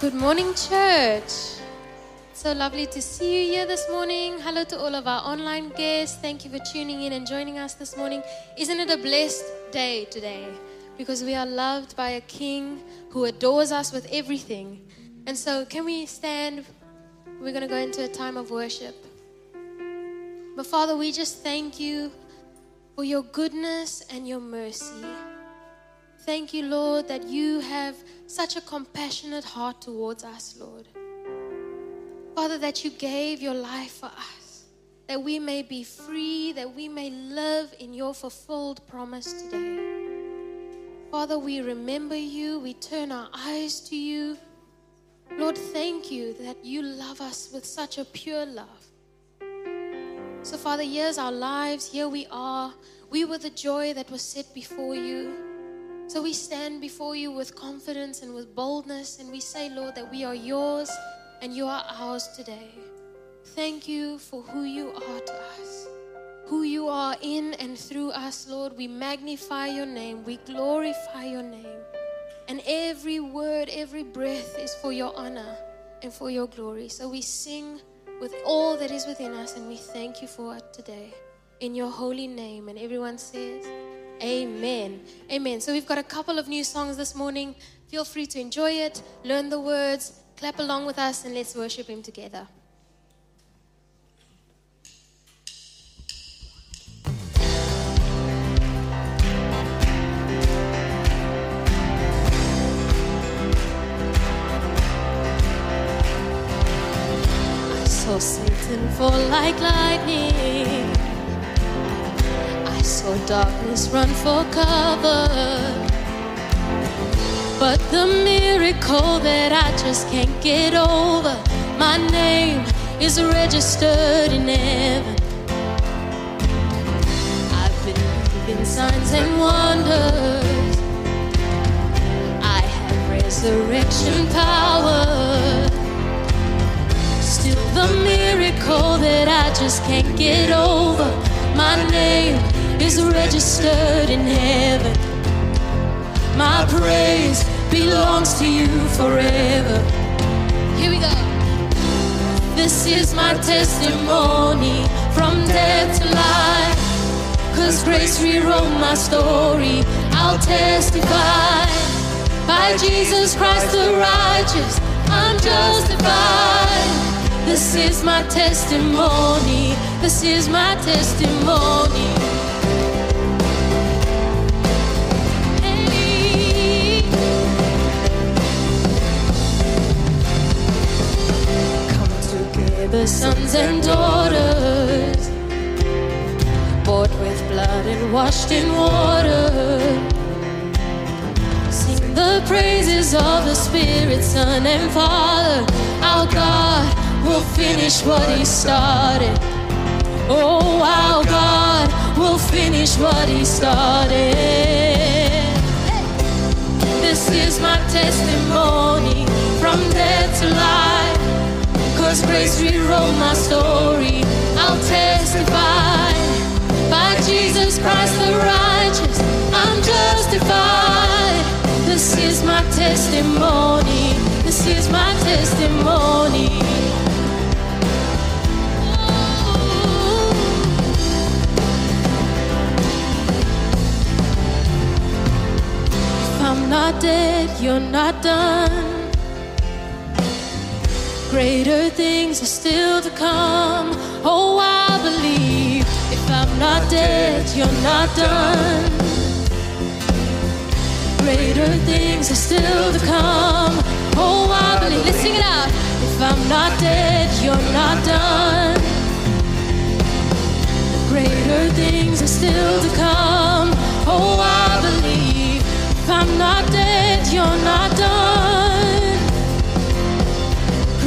Good morning, church. So lovely to see you here this morning. Hello to all of our online guests. Thank you for tuning in and joining us this morning. Isn't it a blessed day today? Because we are loved by a King who adores us with everything. And so, can we stand? We're going to go into a time of worship. But Father, we just thank you for your goodness and your mercy. Thank you, Lord, that you have such a compassionate heart towards us, Lord. Father, that you gave your life for us, that we may be free, that we may live in your fulfilled promise today. Father, we remember you, we turn our eyes to you. Lord, thank you that you love us with such a pure love. So, Father, here's our lives. Here we are. We were the joy that was set before you. So we stand before you with confidence and with boldness, and we say, Lord, that we are yours and you are ours today. Thank you for who you are to us, who you are in and through us, Lord. We magnify your name, we glorify your name. And every word, every breath is for your honor and for your glory. So we sing with all that is within us, and we thank you for it today. In your holy name. And everyone says, Amen. Amen. So we've got a couple of new songs this morning. Feel free to enjoy it, learn the words, clap along with us, and let's worship Him together. saw Satan fall like lightning. Saw darkness run for cover. But the miracle that I just can't get over, my name is registered in heaven. I've been living signs and wonders. I have resurrection power Still, the miracle that I just can't get over. My name is registered in heaven. My praise belongs to you forever. Here we go. This is my testimony from death to life. Cause grace rewrote my story. I'll testify. By Jesus Christ the righteous, I'm justified. This is my testimony. This is my testimony. Together, sons and daughters, bought with blood and washed in water. Sing the praises of the Spirit, Son, and Father, our God will finish what he started. Oh, our God will finish what he started. This is my testimony from death to life. Cause grace rewrote my story. I'll testify by Jesus Christ the righteous. I'm justified. This is my testimony. This is my testimony. If I'm not dead, you're not done. Greater things are still to come. Oh, I believe if I'm not dead, you're not done. Greater things are still to come. Oh, I believe. Let's sing it out. If I'm not dead, you're not done. Greater things are still to come. Oh, I believe. If I'm not dead, you're not done.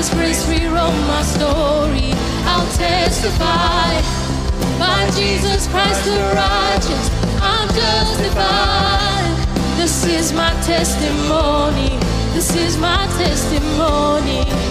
Jesus' Christ rewrote my story. I'll testify by Jesus Christ the righteous. I'm justified. This is my testimony. This is my testimony.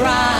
cry.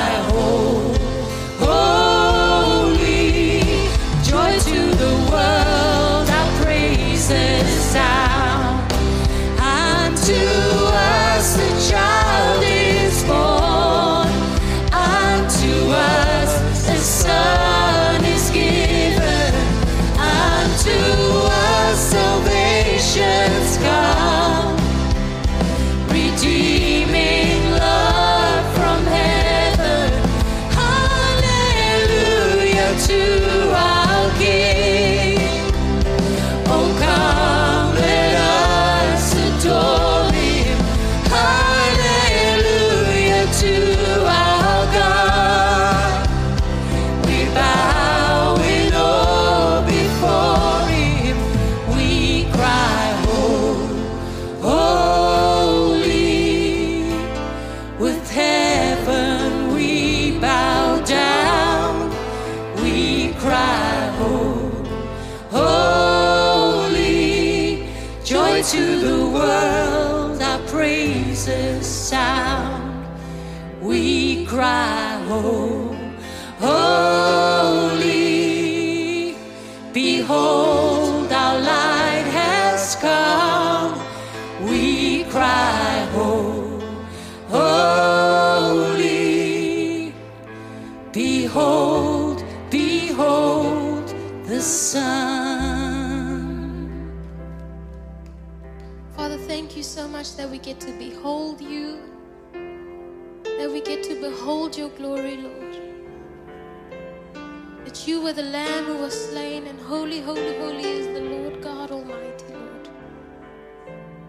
you were the Lamb who was slain, and holy, holy, holy is the Lord God Almighty, Lord.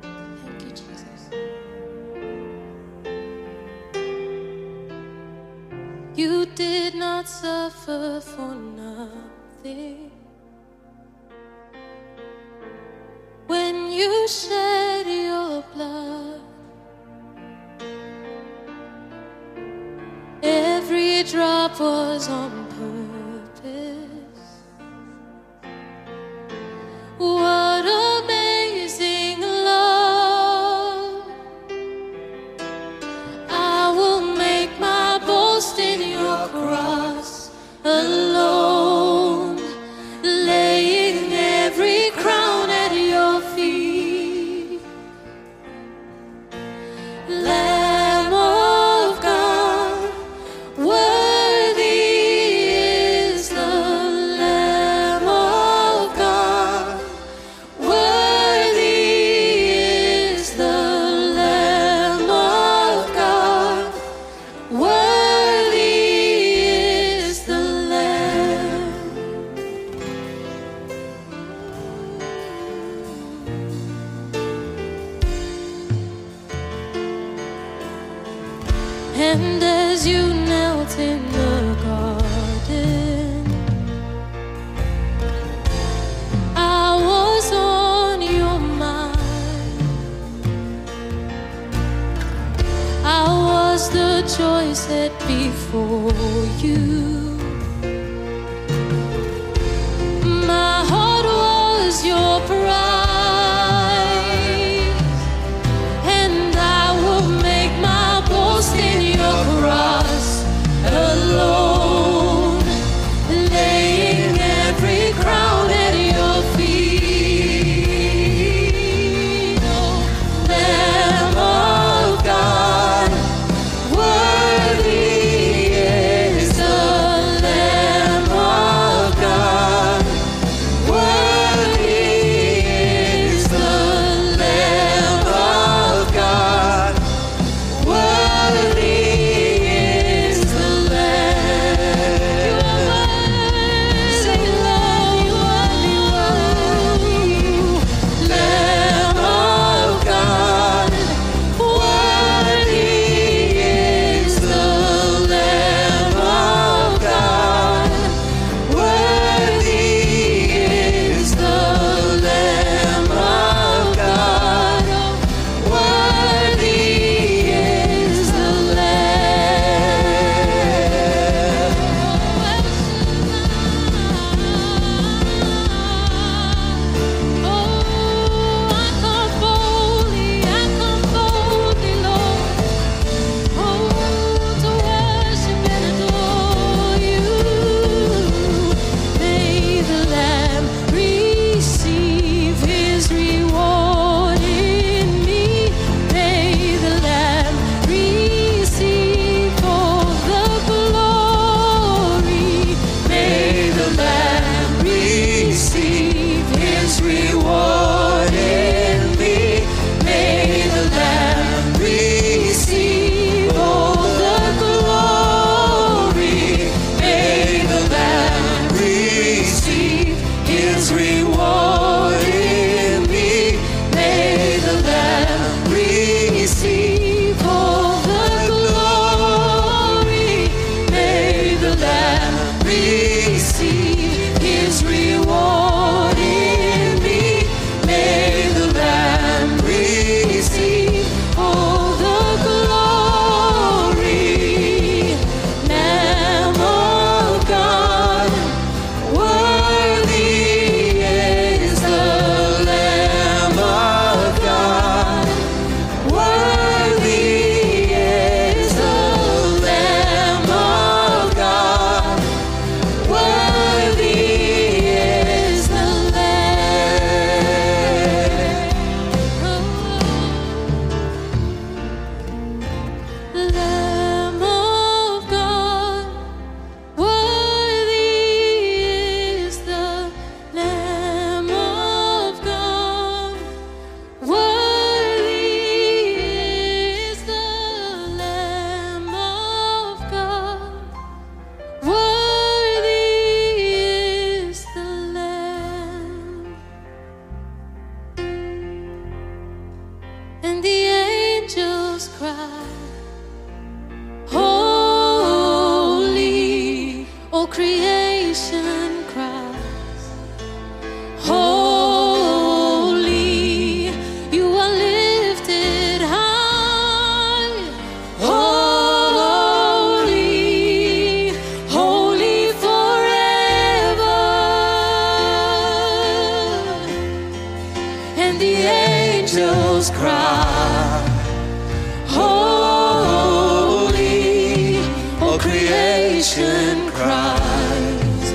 Thank you, Jesus. You did not suffer for nothing. When you shed your blood, every drop was on creation cries.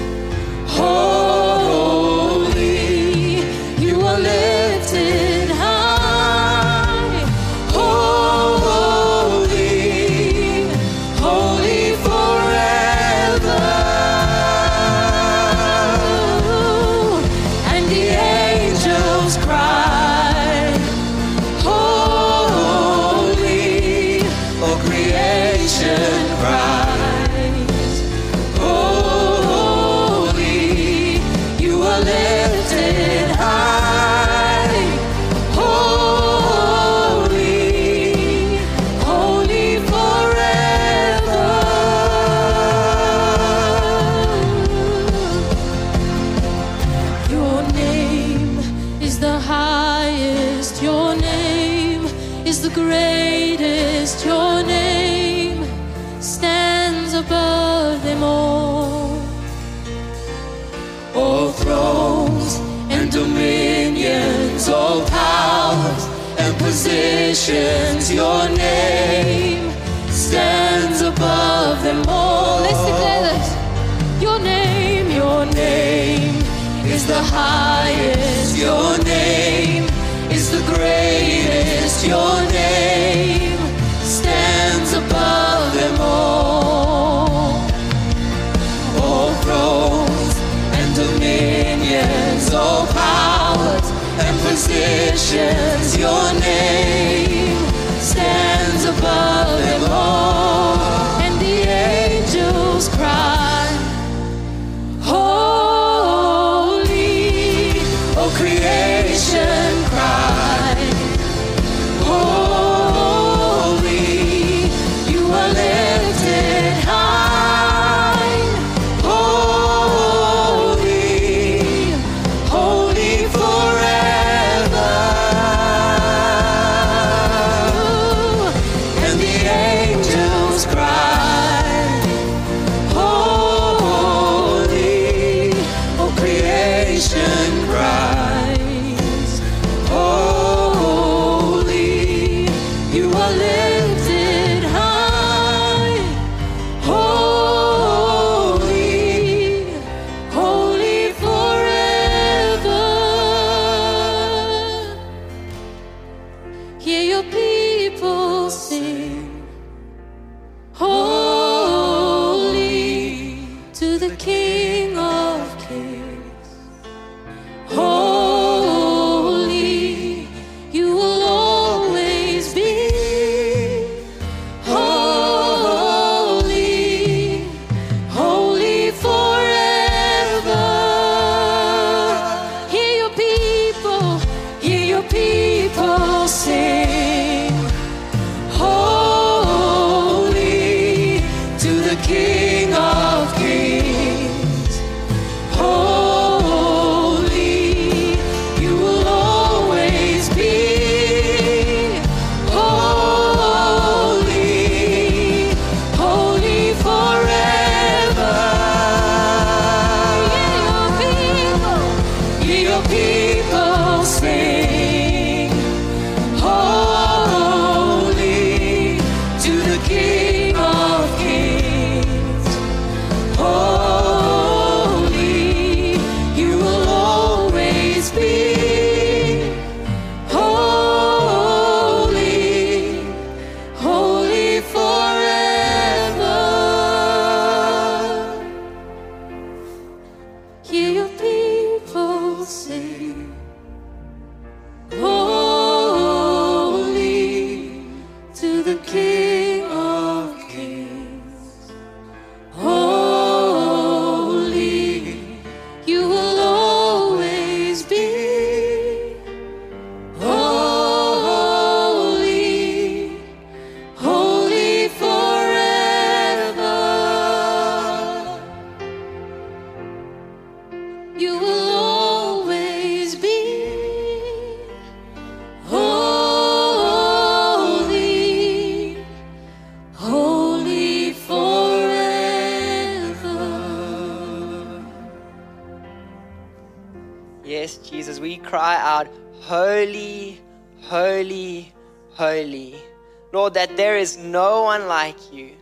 Lord, that there is no one like you.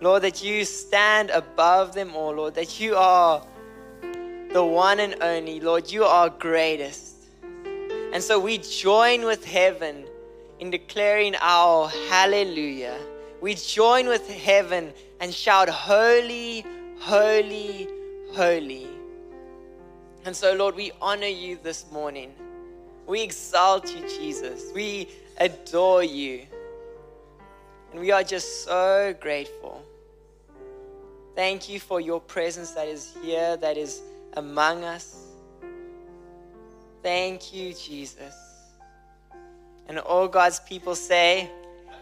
Lord, that you stand above them all, Lord, that you are the one and only. Lord, you are greatest. And so we join with heaven in declaring our hallelujah. We join with heaven and shout, Holy, holy, holy. And so, Lord, we honor you this morning. We exalt you, Jesus. We adore you. And we are just so grateful. Thank you for your presence that is here, that is among us. Thank you, Jesus. And all God's people say,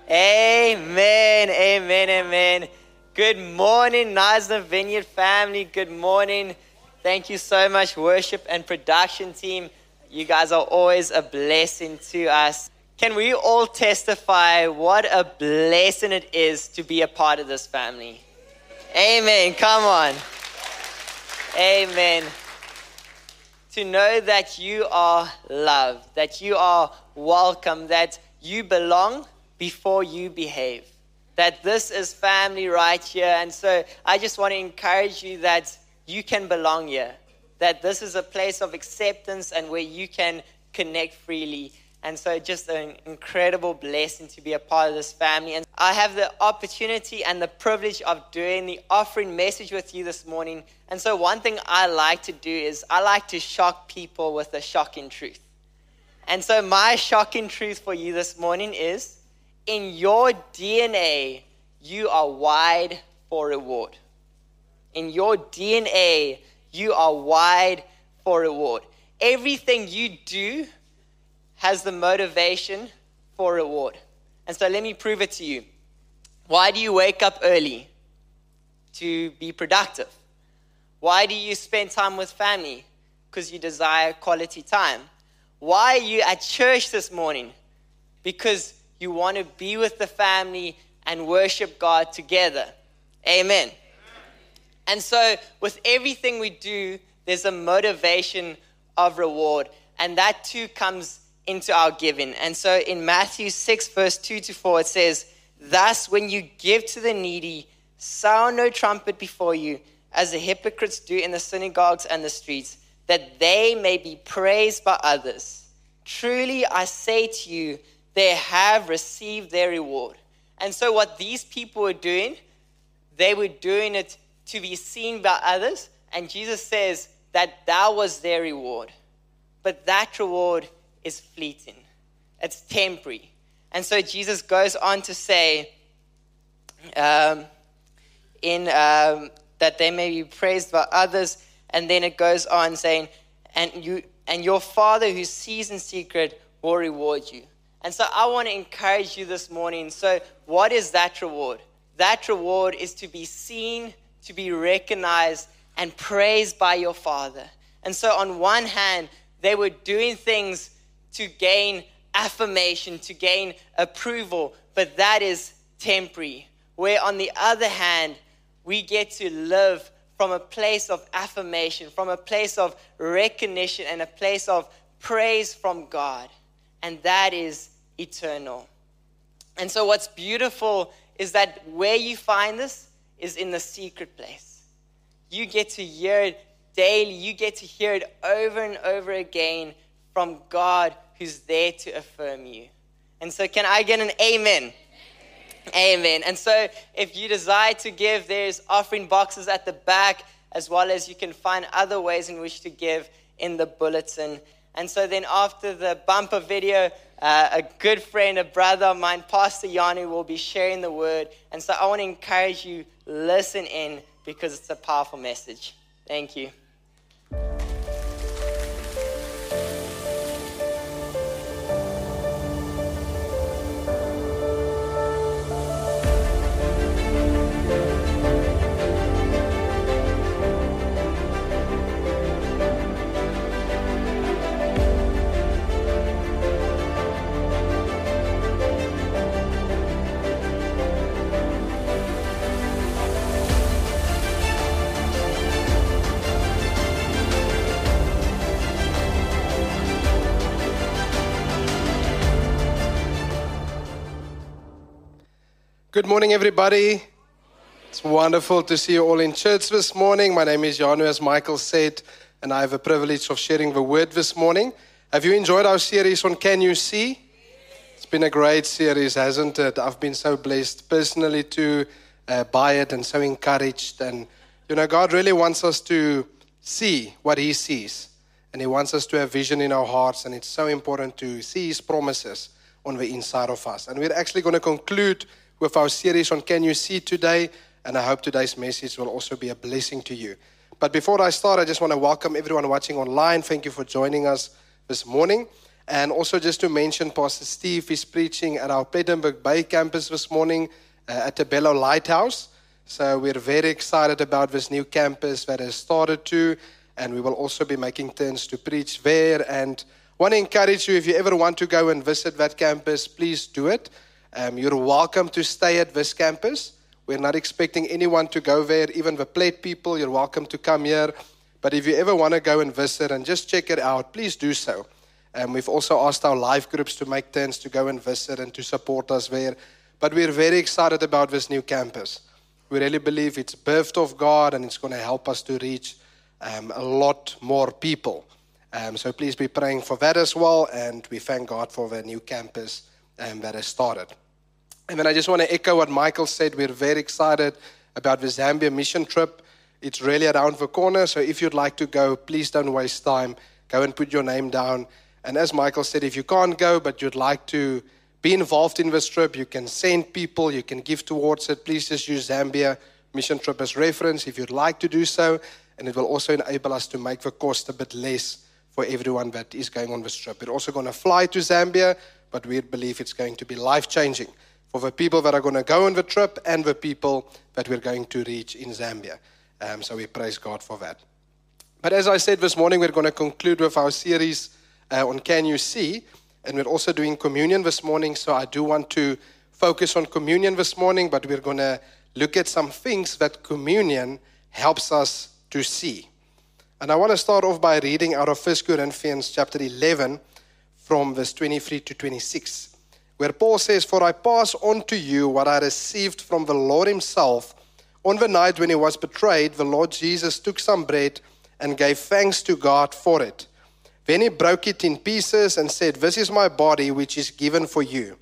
Amen, amen, amen. Good morning, Knysna Vineyard family. Good morning. Thank you so much, worship and production team. You guys are always a blessing to us. Can we all testify what a blessing it is to be a part of this family? Amen. Come on. Amen. To know that you are loved, that you are welcome, that you belong before you behave. That this is family right here. And so I just want to encourage you that you can belong here. That this is a place of acceptance and where you can connect freely. And so, just an incredible blessing to be a part of this family. And I have the opportunity and the privilege of doing the offering message with you this morning. And so, one thing I like to do is I like to shock people with a shocking truth. And so, my shocking truth for you this morning is in your DNA, you are wide for reward. In your DNA, you are wide for reward. Everything you do has the motivation for reward. And so let me prove it to you. Why do you wake up early? To be productive. Why do you spend time with family? Because you desire quality time. Why are you at church this morning? Because you want to be with the family and worship God together. Amen. And so, with everything we do, there's a motivation of reward. And that too comes into our giving. And so, in Matthew 6, verse 2 to 4, it says, Thus, when you give to the needy, sound no trumpet before you, as the hypocrites do in the synagogues and the streets, that they may be praised by others. Truly, I say to you, they have received their reward. And so, what these people were doing, they were doing it to be seen by others. And Jesus says that that was their reward. But that reward is fleeting, it's temporary. And so, Jesus goes on to say, um, in um, that they may be praised by others. And then it goes on saying, and you and your father who sees in secret will reward you. And so I want to encourage you this morning. So, what is that reward? That reward is to be seen, to be recognized, and praised by your Father. And so, on one hand, they were doing things to gain affirmation, to gain approval, but that is temporary. Where, on the other hand, we get to live from a place of affirmation, from a place of recognition, and a place of praise from God and that is eternal. And so, what's beautiful is that where you find this is in the secret place. You get to hear it daily, you get to hear it over and over again from God who's there to affirm you. And so, can I get an amen? Amen. And so, if you desire to give, there's offering boxes at the back, as well as you can find other ways in which to give in the bulletin. And so then after the bumper video, uh, a good friend, a brother of mine, Pastor Jano, will be sharing the word. And so I want to encourage you, listen in because it's a powerful message. Thank you. Good morning, everybody. It's wonderful to see you all in church this morning. My name is Jano, as Michael said, and I have the privilege of sharing the word this morning. Have you enjoyed our series on Can You See? It's been a great series, hasn't it? I've been so blessed personally to uh, by it and so encouraged. And, you know, God really wants us to see what He sees, and He wants us to have vision in our hearts, and it's so important to see His promises on the inside of us. And we're actually going to conclude with our series on Can You See today, and I hope today's message will also be a blessing to you. But before I start, I just want to welcome everyone watching online. Thank you for joining us this morning. And also, just to mention, Pastor Steve is preaching at our Plettenberg Bay campus this morning uh, at the Bello Lighthouse. So, we're very excited about this new campus that has started to, and we will also be making turns to preach there and want to encourage you if you ever want to go and visit that campus, please do it. Um, you're welcome to stay at this campus. We're not expecting anyone to go there, even the Plett people. You're welcome to come here. But if you ever want to go and visit and just check it out, please do so. Um, we've also asked our life groups to make tents to go and visit and to support us there. But we're very excited about this new campus. We really believe it's birthed of God and it's going to help us to reach um, a lot more people. Um, so please be praying for that as well. And we thank God for the new campus um, that has started. And then I just want to echo what Michael said. We're very excited about the Zambia mission trip. It's really around the corner. So if you'd like to go, please don't waste time. Go and put your name down. And as Michael said, if you can't go, but you'd like to be involved in this trip, you can send people, you can give towards it. Please just use Zambia mission trip as reference if you'd like to do so. And it will also enable us to make the cost a bit less for everyone that is going on this trip. We're also going to fly to Zambia, but we believe it's going to be life changing for the people that are going to go on the trip and the people that we're going to reach in Zambia. Um, so we praise God for that. But as I said this morning, we're going to conclude with our series uh, on Can You See? And we're also doing communion this morning. So I do want to focus on communion this morning, but we're going to look at some things that communion helps us to see. And I want to start off by reading out of 1 Corinthians chapter 11 from verse 23 to 26, where Paul says, For I pass on to you what I received from the Lord Himself. On the night when He was betrayed, the Lord Jesus took some bread and gave thanks to God for it. Then He broke it in pieces and said, This is my body, which is given for you.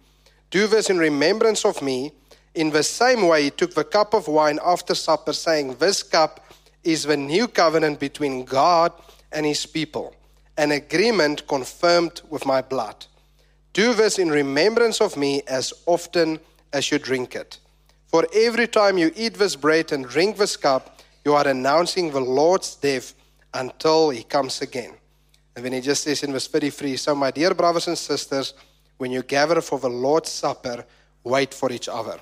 Do this in remembrance of me. In the same way, He took the cup of wine after supper, saying, This cup is the new covenant between God and his people, an agreement confirmed with my blood. Do this in remembrance of me as often as you drink it. For every time you eat this bread and drink this cup, you are announcing the Lord's death until he comes again. And then he just says in verse 33 So, my dear brothers and sisters, when you gather for the Lord's Supper, wait for each other.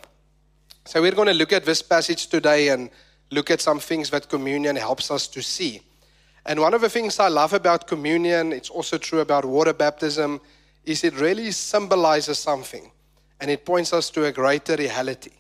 So, we're going to look at this passage today and look at some things that communion helps us to see. And one of the things I love about communion, it's also true about water baptism, is it really symbolizes something and it points us to a greater reality.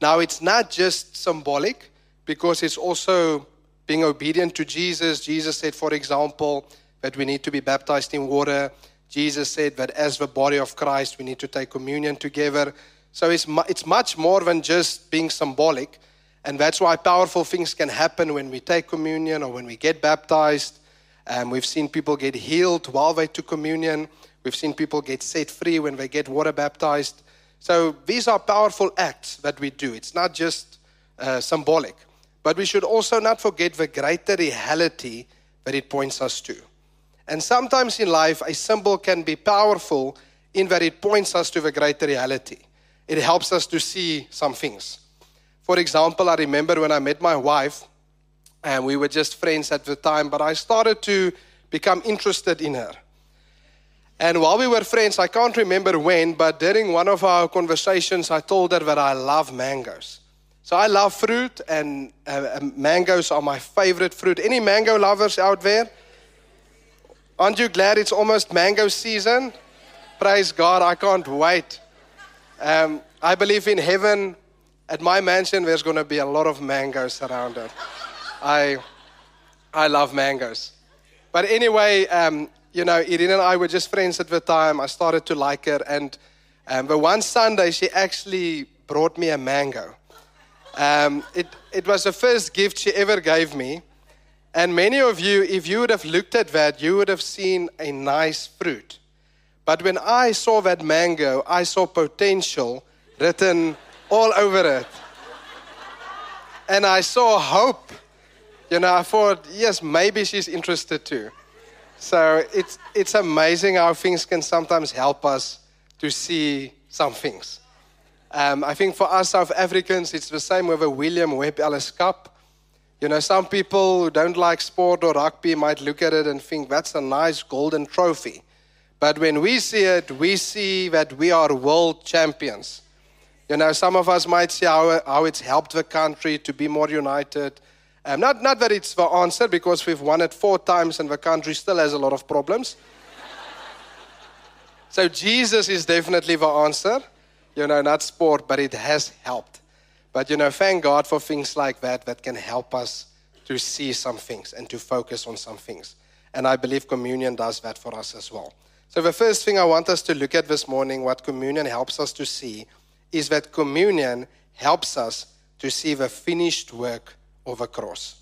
Now, it's not just symbolic because it's also being obedient to Jesus. Jesus said, for example, that we need to be baptized in water. Jesus said that as the body of Christ, we need to take communion together. So it's, mu- it's much more than just being symbolic. And that's why powerful things can happen when we take communion or when we get baptized. Um, we've seen people get healed while they took communion. We've seen people get set free when they get water baptized. So these are powerful acts that we do. It's not just uh, symbolic. But we should also not forget the greater reality that it points us to. And sometimes in life, a symbol can be powerful in that it points us to the greater reality. It helps us to see some things. For example, I remember when I met my wife, and we were just friends at the time, but I started to become interested in her. And while we were friends, I can't remember when, but during one of our conversations, I told her that I love mangoes. So I love fruit, and uh, mangoes are my favorite fruit. Any mango lovers out there? Aren't you glad it's almost mango season? Praise God, I can't wait. Um, I believe in heaven, at my mansion, there's going to be a lot of mangoes around it. I, I love mangoes. But anyway, um, you know, Irene and I were just friends at the time. I started to like her. And um, but one Sunday, she actually brought me a mango. Um, it, it was the first gift she ever gave me. And many of you, if you would have looked at that, you would have seen a nice fruit. But when I saw that mango, I saw potential written all over it. And I saw hope. You know, I thought, yes, maybe she's interested too. So it's, it's amazing how things can sometimes help us to see some things. Um, I think for us South Africans, it's the same with a William Webb Ellis Cup. You know, some people who don't like sport or rugby might look at it and think that's a nice golden trophy. But when we see it, we see that we are world champions. You know, some of us might see how, how it's helped the country to be more united. Um, not, not that it's the answer because we've won it four times and the country still has a lot of problems. So Jesus is definitely the answer. You know, not sport, but it has helped. But you know, thank God for things like that that can help us to see some things and to focus on some things. And I believe communion does that for us as well. So, the first thing I want us to look at this morning, what communion helps us to see, is that communion helps us to see the finished work of a cross.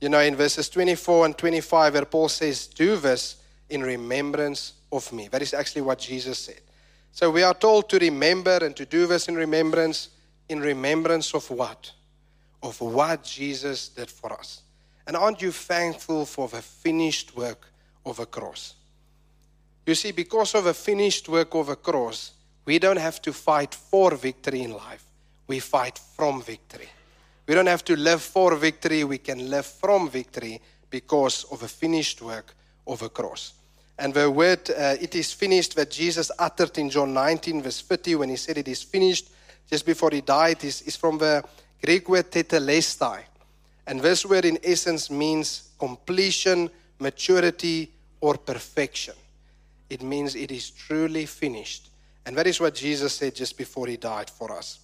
You know, in verses 24 and 25, where Paul says, Do this in remembrance of me. That is actually what Jesus said. So we are told to remember and to do this in remembrance. In remembrance of what? Of what Jesus did for us. And aren't you thankful for the finished work of a cross? You see, because of the finished work of a cross, we don't have to fight for victory in life. We fight from victory. We don't have to live for victory. We can live from victory because of a finished work of a cross. And the word, uh, it is finished, that Jesus uttered in John 19, verse 50, when he said it is finished, just before he died, is, is from the Greek word tetelestai. And this word, in essence, means completion, maturity, or perfection. It means it is truly finished. And that is what Jesus said just before he died for us.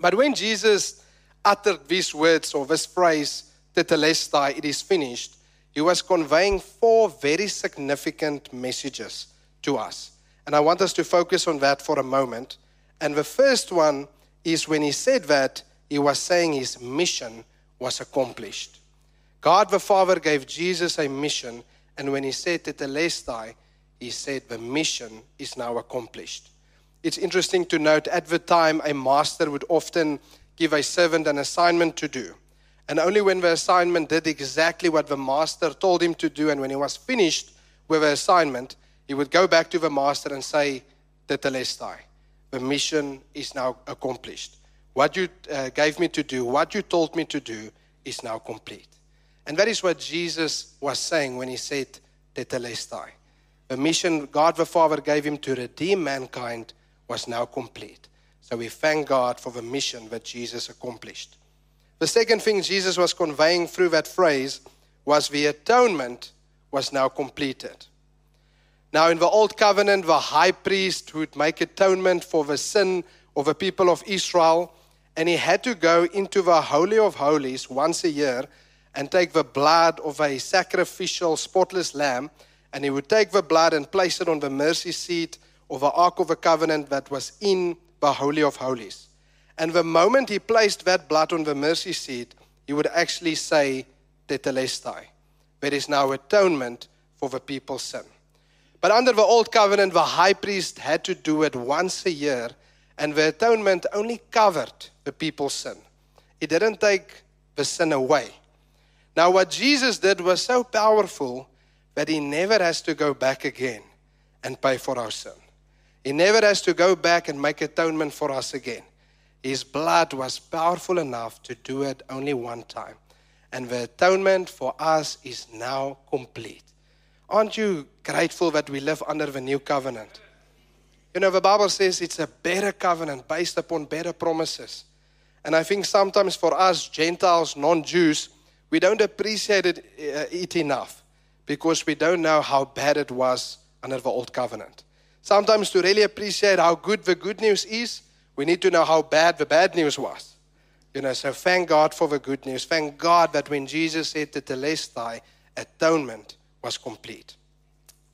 But when Jesus uttered these words or this phrase, tetelestai, it is finished, he was conveying four very significant messages to us. And I want us to focus on that for a moment. And the first one is when he said that, he was saying his mission was accomplished. God the Father gave Jesus a mission, and when he said tetelestai, he said the mission is now accomplished. It's interesting to note at the time, a master would often give a servant an assignment to do. And only when the assignment did exactly what the master told him to do, and when he was finished with the assignment, he would go back to the master and say, Tetelestai, the mission is now accomplished. What you uh, gave me to do, what you told me to do, is now complete. And that is what Jesus was saying when he said, Tetelestai. The mission God the Father gave him to redeem mankind was now complete. So we thank God for the mission that Jesus accomplished. The second thing Jesus was conveying through that phrase was the atonement was now completed. Now, in the Old Covenant, the high priest would make atonement for the sin of the people of Israel, and he had to go into the Holy of Holies once a year and take the blood of a sacrificial, spotless lamb, and he would take the blood and place it on the mercy seat of the Ark of the Covenant that was in the Holy of Holies. And the moment he placed that blood on the mercy seat, he would actually say, Tetelestai. There is now atonement for the people's sin. But under the old covenant, the high priest had to do it once a year, and the atonement only covered the people's sin. It didn't take the sin away. Now, what Jesus did was so powerful that he never has to go back again and pay for our sin. He never has to go back and make atonement for us again. His blood was powerful enough to do it only one time. And the atonement for us is now complete. Aren't you grateful that we live under the new covenant? You know, the Bible says it's a better covenant based upon better promises. And I think sometimes for us, Gentiles, non Jews, we don't appreciate it, uh, it enough because we don't know how bad it was under the old covenant. Sometimes to really appreciate how good the good news is, we need to know how bad the bad news was. You know, so thank God for the good news. Thank God that when Jesus said Tetelestai, atonement was complete.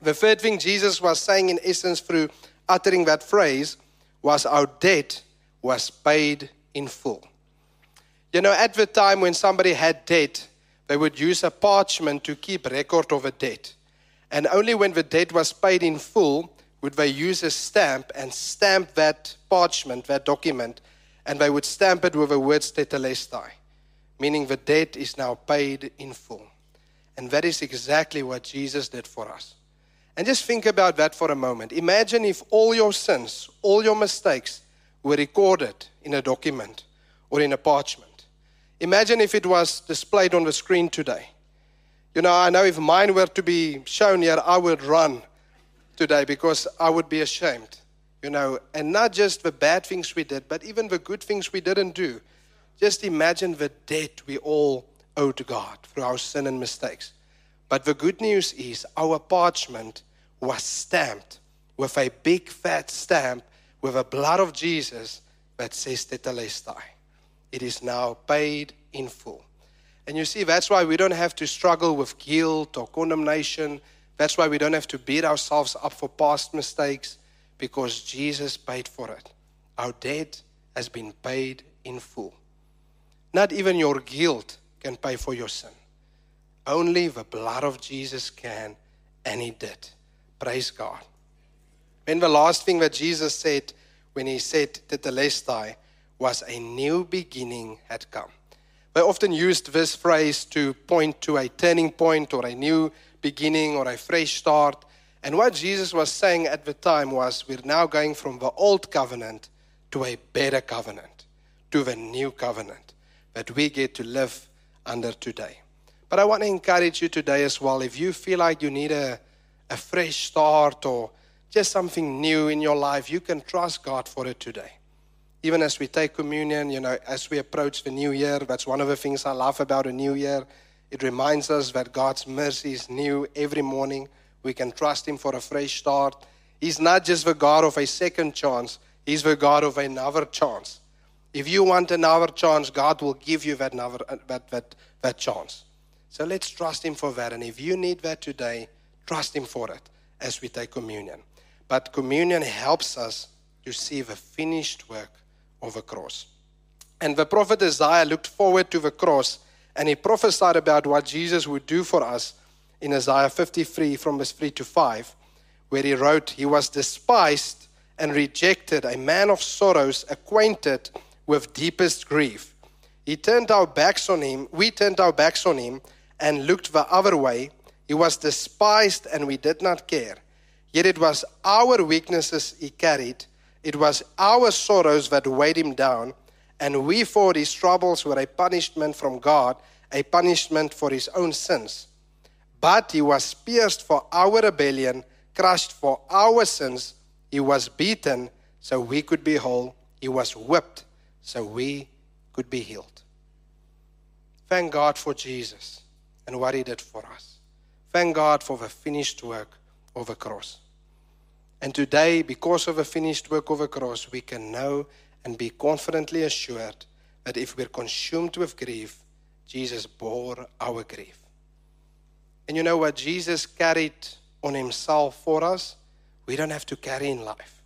The third thing Jesus was saying in essence through uttering that phrase was our debt was paid in full. You know, at the time when somebody had debt, they would use a parchment to keep record of a debt. And only when the debt was paid in full would they use a stamp and stamp that parchment, that document, and they would stamp it with the words tetelestai, meaning the debt is now paid in full. And that is exactly what Jesus did for us. And just think about that for a moment. Imagine if all your sins, all your mistakes were recorded in a document or in a parchment. Imagine if it was displayed on the screen today. You know, I know if mine were to be shown here, I would run today because I would be ashamed, you know, and not just the bad things we did, but even the good things we didn't do. Just imagine the debt we all owe to God through our sin and mistakes. But the good news is our parchment was stamped with a big fat stamp with the blood of Jesus that says Tetelestai. It is now paid in full. And you see, that's why we don't have to struggle with guilt or condemnation. That's why we don't have to beat ourselves up for past mistakes because Jesus paid for it. Our debt has been paid in full. Not even your guilt can pay for your sin. Only the blood of Jesus can, and He did. Praise God. Then the last thing that Jesus said when He said Tetelestai was a new beginning had come. They often used this phrase to point to a turning point or a new beginning or a fresh start. And what Jesus was saying at the time was, we're now going from the old covenant to a better covenant, to the new covenant that we get to live under today. But I want to encourage you today as well. If you feel like you need a, a fresh start or just something new in your life, you can trust God for it today. Even as we take communion, you know, as we approach the new year, that's one of the things I love about a new year. It reminds us that God's mercy is new every morning. We can trust Him for a fresh start. He's not just the God of a second chance, He's the God of another chance. If you want another chance, God will give you that, another, uh, that, that, that chance. So let's trust Him for that. And if you need that today, trust Him for it as we take communion. But communion helps us to see the finished work of the cross. And the prophet Isaiah looked forward to the cross and he prophesied about what Jesus would do for us in Isaiah 53 from verse 3 to 5, where he wrote, He was despised and rejected, a man of sorrows, acquainted with deepest grief. He turned our backs on him, we turned our backs on him and looked the other way. He was despised and we did not care. Yet it was our weaknesses he carried it was our sorrows that weighed him down, and we thought his troubles were a punishment from God, a punishment for his own sins. But he was pierced for our rebellion, crushed for our sins. He was beaten so we could be whole. He was whipped so we could be healed. Thank God for Jesus and what he did for us. Thank God for the finished work of the cross. And today, because of the finished work of the cross, we can know and be confidently assured that if we're consumed with grief, Jesus bore our grief. And you know what Jesus carried on himself for us? We don't have to carry in life.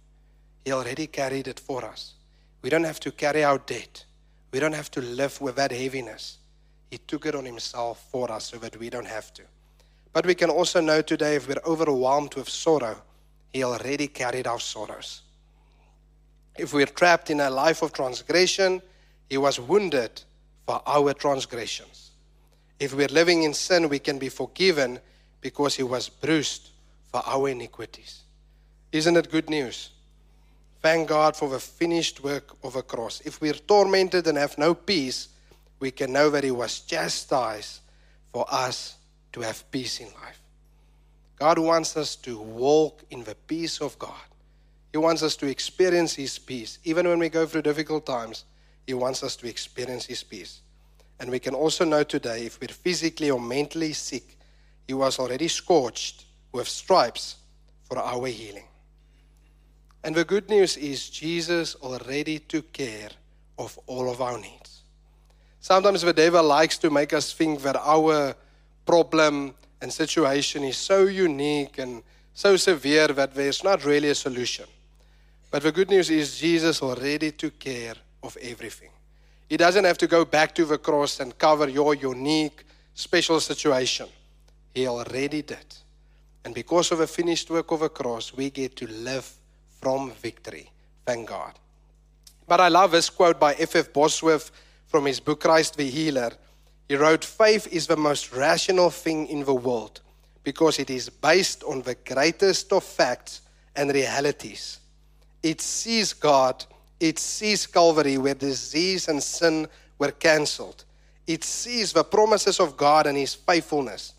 He already carried it for us. We don't have to carry our debt. We don't have to live with that heaviness. He took it on himself for us so that we don't have to. But we can also know today if we're overwhelmed with sorrow, he already carried our sorrows. If we're trapped in a life of transgression, He was wounded for our transgressions. If we're living in sin, we can be forgiven because He was bruised for our iniquities. Isn't it good news? Thank God for the finished work of a cross. If we're tormented and have no peace, we can know that He was chastised for us to have peace in life. God wants us to walk in the peace of God. He wants us to experience His peace. Even when we go through difficult times, He wants us to experience His peace. And we can also know today if we're physically or mentally sick, He was already scorched with stripes for our healing. And the good news is Jesus already took care of all of our needs. Sometimes the devil likes to make us think that our problem and situation is so unique and so severe that there's not really a solution. But the good news is Jesus already took care of everything. He doesn't have to go back to the cross and cover your unique, special situation. He already did. And because of the finished work of the cross, we get to live from victory. Thank God. But I love this quote by F.F. F. Bosworth from his book Christ the Healer. He wrote, Faith is the most rational thing in the world because it is based on the greatest of facts and realities. It sees God, it sees Calvary where disease and sin were cancelled. It sees the promises of God and His faithfulness.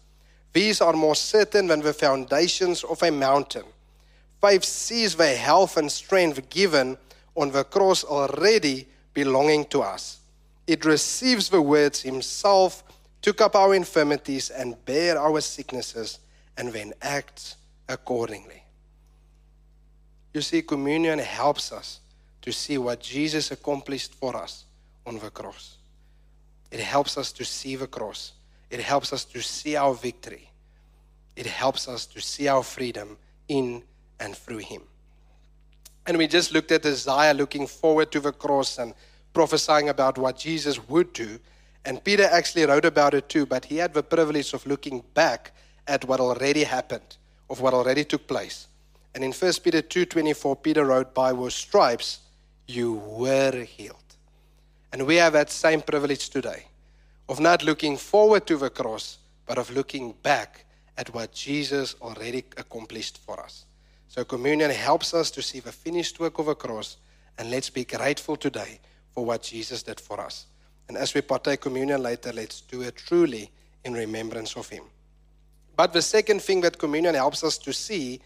These are more certain than the foundations of a mountain. Faith sees the health and strength given on the cross already belonging to us. It receives the words Himself took up our infirmities and bare our sicknesses, and then acts accordingly. You see, communion helps us to see what Jesus accomplished for us on the cross. It helps us to see the cross. It helps us to see our victory. It helps us to see our freedom in and through Him. And we just looked at Isaiah looking forward to the cross and prophesying about what Jesus would do. And Peter actually wrote about it too, but he had the privilege of looking back at what already happened, of what already took place. And in 1 Peter 2:24, Peter wrote, By your stripes you were healed. And we have that same privilege today of not looking forward to the cross, but of looking back at what Jesus already accomplished for us. So communion helps us to see the finished work of the cross, and let's be grateful today for what Jesus did for us. And as we partake communion later, let's do it truly in remembrance of him. But the second thing that communion helps us to see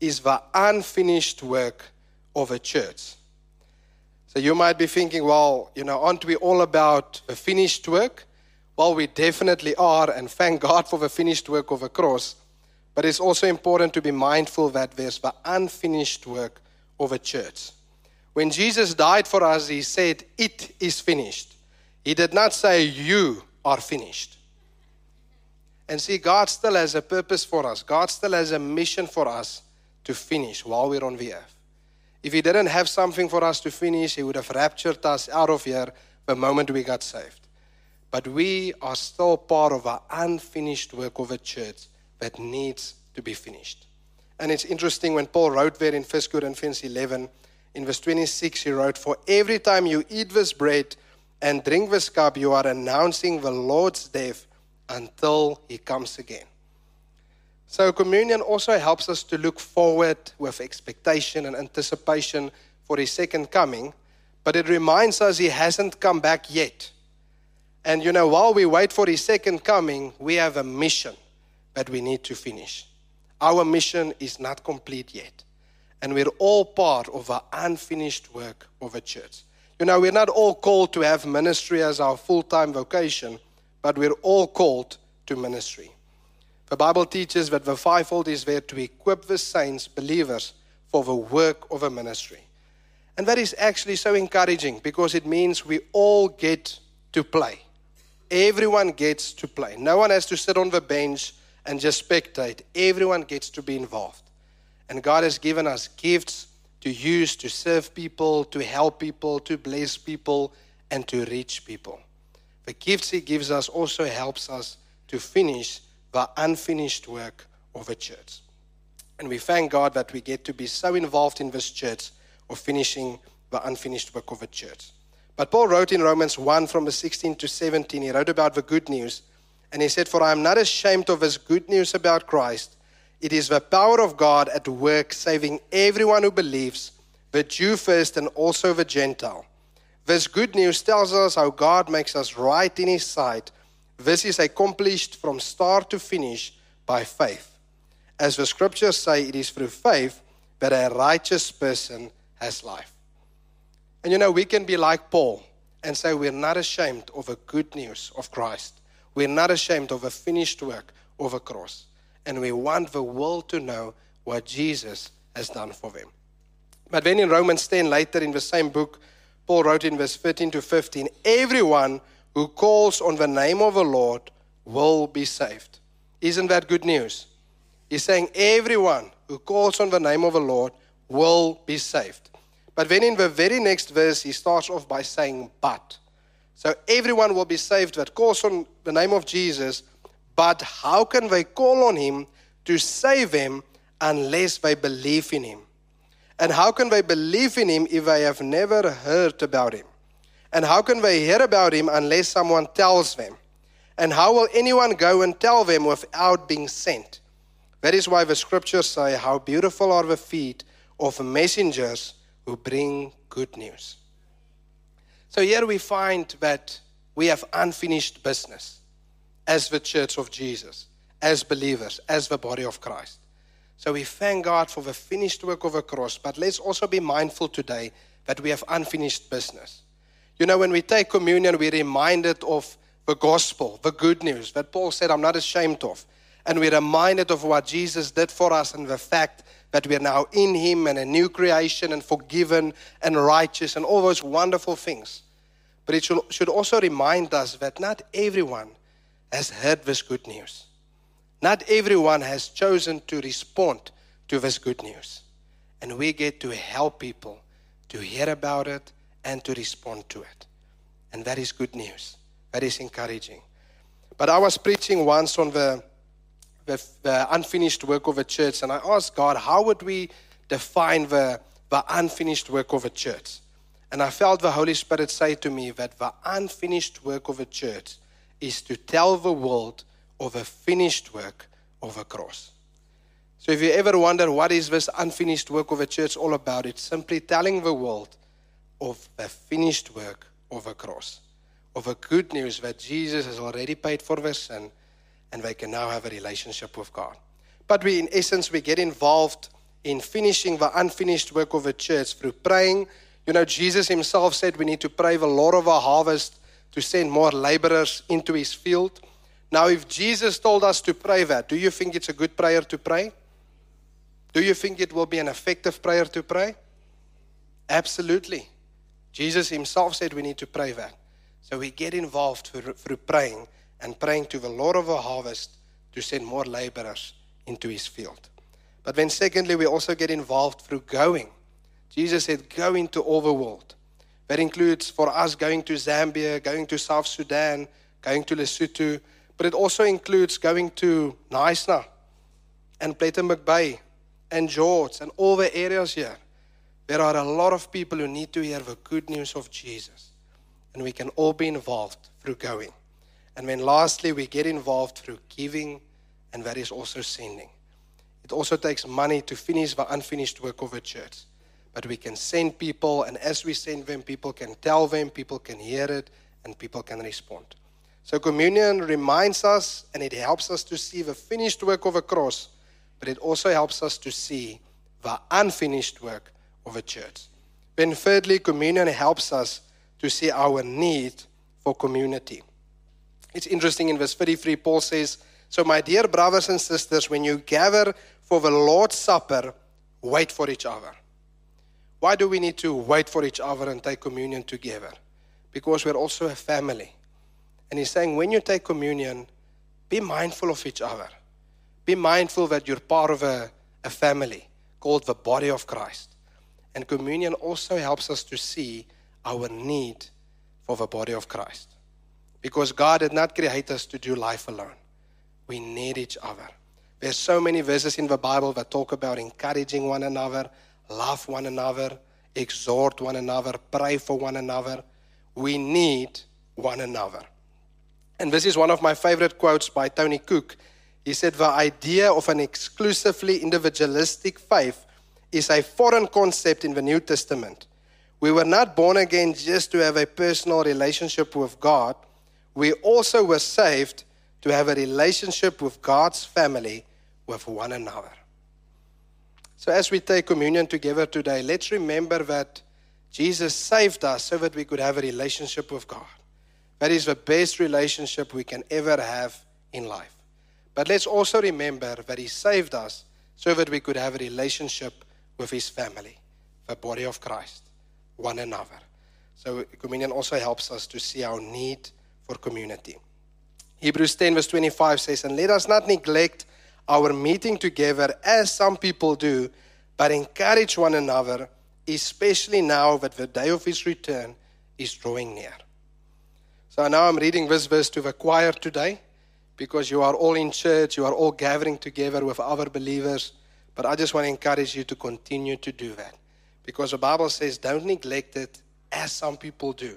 is the unfinished work of a church. So you might be thinking, well, you know, aren't we all about the finished work? Well, we definitely are, and thank God for the finished work of the cross. But it's also important to be mindful that there's the unfinished work of a church. When Jesus died for us, he said, It is finished. He did not say, You are finished. And see, God still has a purpose for us, God still has a mission for us to finish while we're on the earth. If He didn't have something for us to finish, He would have raptured us out of here the moment we got saved. But we are still part of an unfinished work of a church that needs to be finished. And it's interesting when Paul wrote there in 1 Corinthians 11, in verse 26, he wrote, For every time you eat this bread and drink this cup, you are announcing the Lord's death until he comes again. So, communion also helps us to look forward with expectation and anticipation for his second coming, but it reminds us he hasn't come back yet. And you know, while we wait for his second coming, we have a mission that we need to finish. Our mission is not complete yet. And we're all part of the unfinished work of a church. You know, we're not all called to have ministry as our full time vocation, but we're all called to ministry. The Bible teaches that the fivefold is there to equip the saints, believers, for the work of a ministry. And that is actually so encouraging because it means we all get to play. Everyone gets to play. No one has to sit on the bench and just spectate. Everyone gets to be involved. And God has given us gifts to use to serve people, to help people, to bless people, and to reach people. The gifts He gives us also helps us to finish the unfinished work of a church. And we thank God that we get to be so involved in this church of finishing the unfinished work of a church. But Paul wrote in Romans 1 from the 16 to 17, he wrote about the good news. And he said, For I am not ashamed of this good news about Christ. It is the power of God at work, saving everyone who believes, the Jew first and also the Gentile. This good news tells us how God makes us right in his sight. This is accomplished from start to finish by faith. As the scriptures say, it is through faith that a righteous person has life. And you know, we can be like Paul and say we're not ashamed of the good news of Christ. We're not ashamed of the finished work of a cross. And we want the world to know what Jesus has done for them. But then in Romans 10, later in the same book, Paul wrote in verse 13 to 15 Everyone who calls on the name of the Lord will be saved. Isn't that good news? He's saying everyone who calls on the name of the Lord will be saved. But then in the very next verse, he starts off by saying, But. So everyone will be saved that calls on the name of Jesus, but how can they call on him to save them unless they believe in him? And how can they believe in him if they have never heard about him? And how can they hear about him unless someone tells them? And how will anyone go and tell them without being sent? That is why the scriptures say, How beautiful are the feet of messengers who bring good news. So here we find that we have unfinished business as the church of Jesus, as believers, as the body of Christ. So we thank God for the finished work of the cross, but let's also be mindful today that we have unfinished business. You know, when we take communion, we're reminded of the gospel, the good news that Paul said, I'm not ashamed of. And we're reminded of what Jesus did for us and the fact that we are now in Him and a new creation and forgiven and righteous and all those wonderful things. But it should, should also remind us that not everyone has heard this good news. Not everyone has chosen to respond to this good news. And we get to help people to hear about it and to respond to it. And that is good news. That is encouraging. But I was preaching once on the, the, the unfinished work of a church, and I asked God, how would we define the, the unfinished work of a church? And I felt the Holy Spirit say to me that the unfinished work of a church is to tell the world of a finished work of a cross. So if you ever wonder what is this unfinished work of a church all about, it's simply telling the world of the finished work of a cross, of a good news that Jesus has already paid for their sin and they can now have a relationship with God. But we, in essence, we get involved in finishing the unfinished work of a church through praying. You know, Jesus himself said we need to pray the Lord of our harvest to send more laborers into his field. Now, if Jesus told us to pray that, do you think it's a good prayer to pray? Do you think it will be an effective prayer to pray? Absolutely. Jesus himself said we need to pray that. So we get involved through, praying and praying to the Lord of the harvest to send more laborers into his field. But then, secondly, we also get involved through going. Jesus said, Go into all the world. That includes for us going to Zambia, going to South Sudan, going to Lesotho, but it also includes going to Knysna and Plettenberg Bay and George and all the areas here. There are a lot of people who need to hear the good news of Jesus. And we can all be involved through going. And then lastly, we get involved through giving, and that is also sending. It also takes money to finish the unfinished work of a church. But we can send people, and as we send them, people can tell them, people can hear it, and people can respond. So communion reminds us and it helps us to see the finished work of a cross, but it also helps us to see the unfinished work of a church. Then, thirdly, communion helps us to see our need for community. It's interesting in verse 33, Paul says, So, my dear brothers and sisters, when you gather for the Lord's Supper, wait for each other. Why do we need to wait for each other and take communion together? Because we're also a family. And he's saying, when you take communion, be mindful of each other. Be mindful that you're part of a, a family called the body of Christ. And communion also helps us to see our need for the body of Christ. Because God did not create us to do life alone. We need each other. There's so many verses in the Bible that talk about encouraging one another, love one another, exhort one another, pray for one another. We need one another. And this is one of my favorite quotes by Tony Cooke. He said, The idea of an exclusively individualistic faith is a foreign concept in the New Testament. We were not born again just to have a personal relationship with God. We also were saved to have a relationship with God's family, with one another. So, as we take communion together today, let's remember that Jesus saved us so that we could have a relationship with God. That is the best relationship we can ever have in life. But let's also remember that He saved us so that we could have a relationship with his family, the body of Christ, one another. So communion also helps us to see our need for community. Hebrews 10, verse 25 says, And let us not neglect our meeting together as some people do, but encourage one another, especially now that the day of his return is drawing near. So now I'm reading this verse to the choir today because you are all in church, you are all gathering together with other believers. But I just want to encourage you to continue to do that. Because the Bible says, don't neglect it as some people do.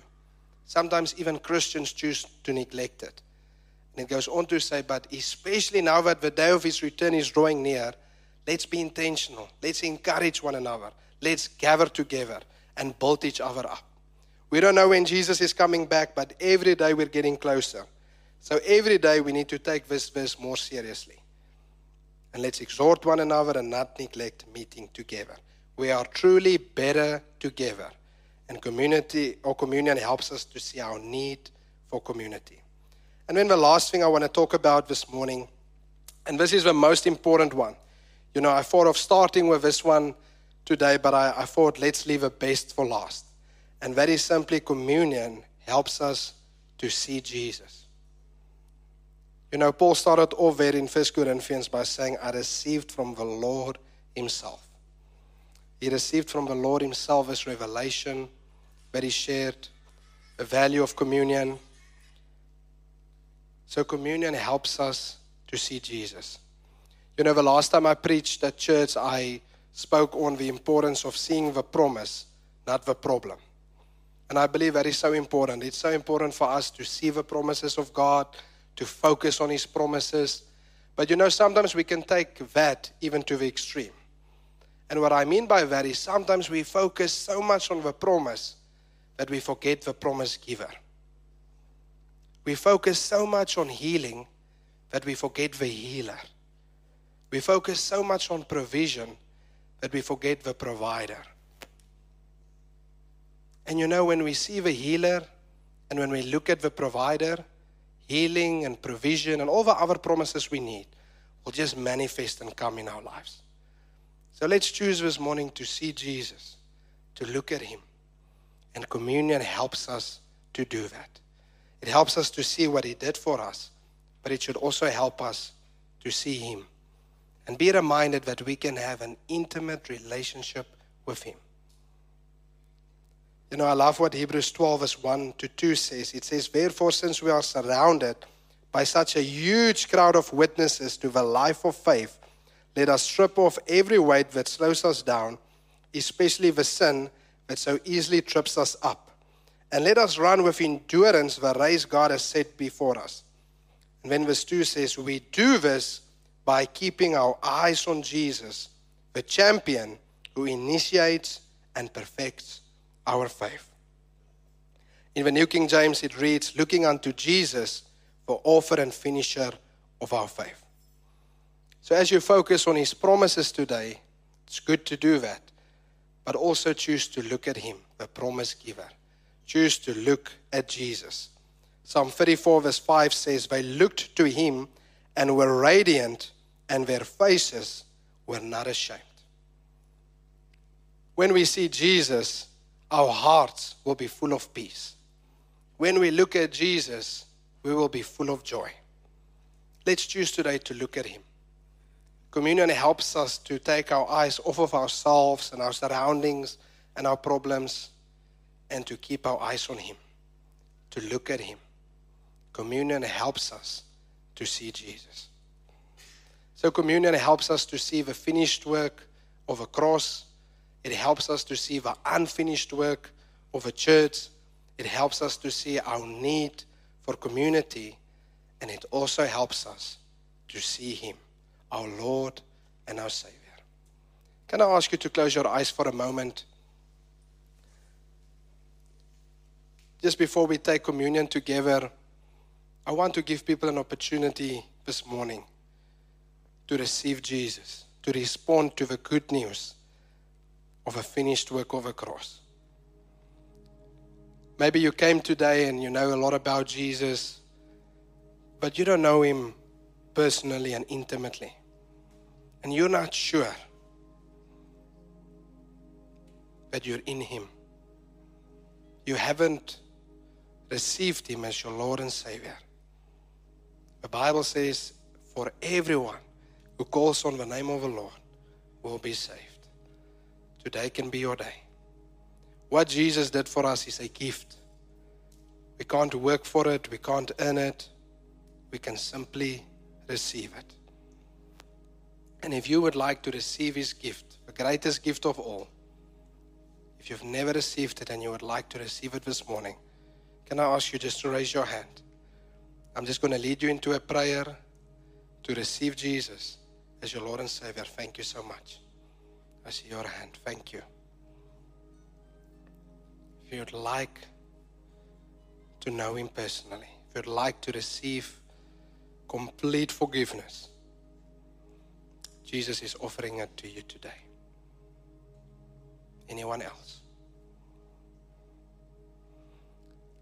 Sometimes even Christians choose to neglect it. And it goes on to say, but especially now that the day of his return is drawing near, let's be intentional. Let's encourage one another. Let's gather together and build each other up. We don't know when Jesus is coming back, but every day we're getting closer. So every day we need to take this verse more seriously. And let's exhort one another and not neglect meeting together. We are truly better together. And community or communion helps us to see our need for community. And then the last thing I want to talk about this morning, and this is the most important one, You know, I thought of starting with this one today, but I, I thought let's leave a best for last. And very simply, communion helps us to see Jesus. You know, Paul started off there in 1 Corinthians by saying, I received from the Lord Himself. He received from the Lord Himself this revelation where He shared the value of communion. So, communion helps us to see Jesus. You know, the last time I preached at church, I spoke on the importance of seeing the promise, not the problem. And I believe that is so important. It's so important for us to see the promises of God, to focus on His promises. But you know, sometimes we can take that even to the extreme. And what I mean by that is sometimes we focus so much on the promise that we forget the promise giver. We focus so much on healing that we forget the healer. We focus so much on provision that we forget the provider. And you know, when we see the healer and when we look at the provider, healing and provision and all the other promises we need will just manifest and come in our lives. So let's choose this morning to see Jesus, to look at Him. And communion helps us to do that. It helps us to see what He did for us, but it should also help us to see Him and be reminded that we can have an intimate relationship with Him. You know, I love what Hebrews 12, verse 1 to 2 says. It says, Therefore, since we are surrounded by such a huge crowd of witnesses to the life of faith, let us strip off every weight that slows us down, especially the sin that so easily trips us up. And let us run with endurance the race God has set before us. And then verse 2 says, We do this by keeping our eyes on Jesus, the champion who initiates and perfects our faith. In the New King James, it reads, Looking unto Jesus, the author and finisher of our faith. So, as you focus on his promises today, it's good to do that. But also choose to look at him, the promise giver. Choose to look at Jesus. Psalm 34, verse 5 says, They looked to him and were radiant, and their faces were not ashamed. When we see Jesus, our hearts will be full of peace. When we look at Jesus, we will be full of joy. Let's choose today to look at him. Communion helps us to take our eyes off of ourselves and our surroundings and our problems and to keep our eyes on Him, to look at Him. Communion helps us to see Jesus. So, communion helps us to see the finished work of a cross. It helps us to see the unfinished work of a church. It helps us to see our need for community. And it also helps us to see Him our Lord and our Savior. Can I ask you to close your eyes for a moment? Just before we take communion together, I want to give people an opportunity this morning to receive Jesus, to respond to the good news of a finished work of a cross. Maybe you came today and you know a lot about Jesus, but you don't know him personally and intimately and you're not sure that you're in Him, you haven't received Him as your Lord and Savior. The Bible says, For everyone who calls on the name of the Lord will be saved. Today can be your day. What Jesus did for us is a gift. We can't work for it, we can't earn it, we can simply receive it. And if you would like to receive His gift, the greatest gift of all, if you've never received it and you would like to receive it this morning, can I ask you just to raise your hand? I'm just going to lead you into a prayer to receive Jesus as your Lord and Savior. Thank you so much. I see your hand. Thank you. If you'd like to know Him personally, if you'd like to receive complete forgiveness, Jesus is offering it to you today. Anyone else?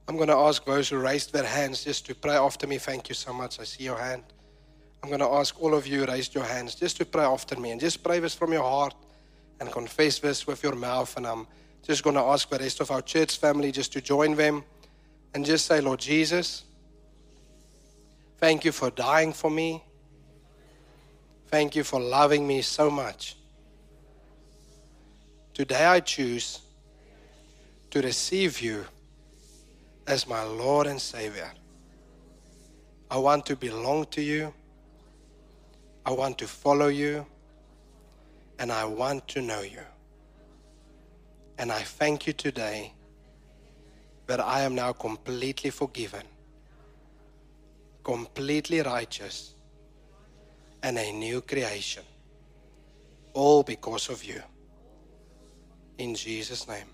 I'm going to ask those who raised their hands just to pray after me. Thank you so much. I see your hand. I'm going to ask all of you raise your hands just to pray after me and just pray this from your heart and confess this with your mouth. And I'm just going to ask the rest of our church family just to join them and just say, Lord Jesus, thank you for dying for me. Thank you for loving me so much. Today I choose to receive you as my Lord and Savior. I want to belong to you. I want to follow you. And I want to know you. And I thank you today that I am now completely forgiven, completely righteous, and a new creation. All because of you. In Jesus' name.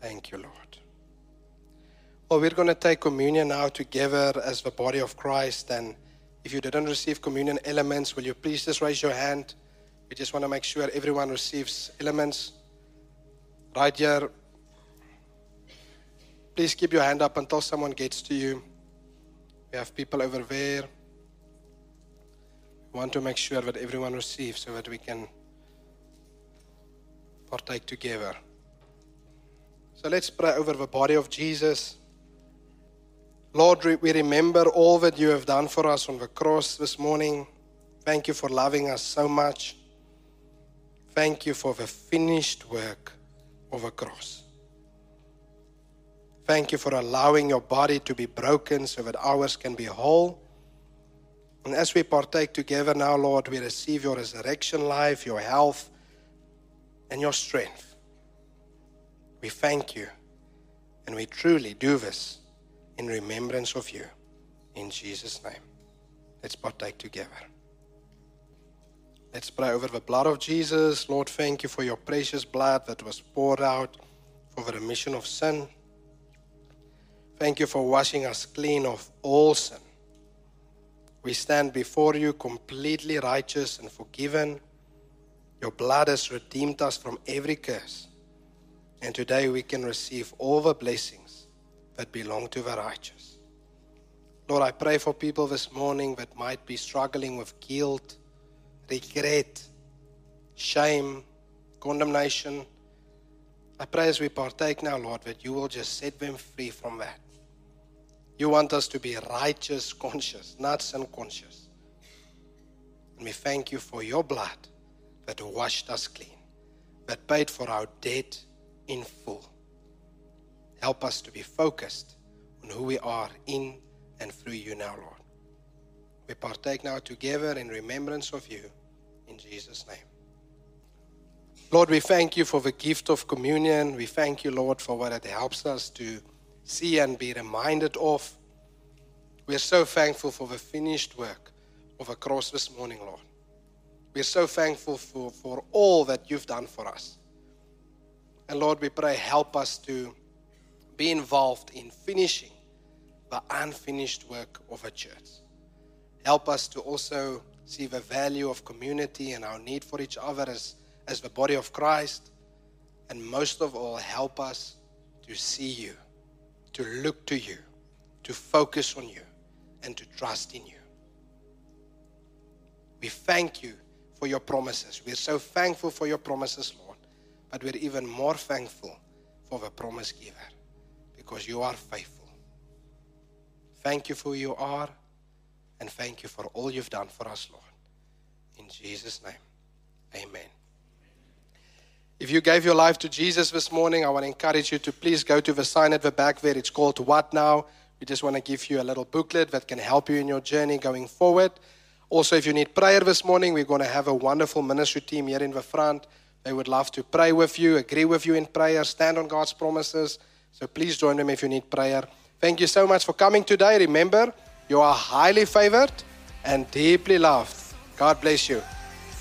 Thank you, Lord. Well, we're going to take communion now together as the body of Christ. And if you didn't receive communion elements, will you please just raise your hand? We just want to make sure everyone receives elements. Right here. Please keep your hand up until someone gets to you. We have people over there. We want to make sure that everyone receives so that we can partake together. So let's pray over the body of Jesus. Lord, we remember all that you have done for us on the cross this morning. Thank you for loving us so much. Thank you for the finished work of a cross. Thank you for allowing your body to be broken so that ours can be whole. And as we partake together now, Lord, we receive your resurrection life, your health, and your strength. We thank you, and we truly do this in remembrance of you. In Jesus' name. Let's partake together. Let's pray over the blood of Jesus. Lord, thank you for your precious blood that was poured out for the remission of sin. Thank you for washing us clean of all sin. We stand before you completely righteous and forgiven. Your blood has redeemed us from every curse. And today we can receive all the blessings that belong to the righteous. Lord, I pray for people this morning that might be struggling with guilt, regret, shame, condemnation. I pray as we partake now, Lord, that you will just set them free from that. You want us to be righteous conscious, not sin conscious. And we thank you for your blood that washed us clean, that paid for our debt in full. Help us to be focused on who we are in and through you now, Lord. We partake now together in remembrance of you in Jesus' name. Lord, we thank you for the gift of communion. We thank you, Lord, for what it helps us to see and be reminded of. We are so thankful for the finished work of a cross this morning, Lord. We are so thankful for, for all that you've done for us. And Lord, we pray, help us to be involved in finishing the unfinished work of a church. Help us to also see the value of community and our need for each other as, as the body of Christ. And most of all, help us to see you, to look to you, to focus on you, and to trust in you. We thank you for your promises. We're so thankful for your promises, Lord. But we're even more thankful for the promise giver because you are faithful. Thank you for who you are, and thank you for all you've done for us, Lord. In Jesus' name, amen. If you gave your life to Jesus this morning, I want to encourage you to please go to the sign at the back there. It's called What Now? We just want to give you a little booklet that can help you in your journey going forward. Also, if you need prayer this morning, we're going to have a wonderful ministry team here in the front. They would love to pray with you, agree with you in prayer, stand on God's promises. So please join them if you need prayer. Thank you so much for coming today. Remember, you are highly favored and deeply loved. God bless you.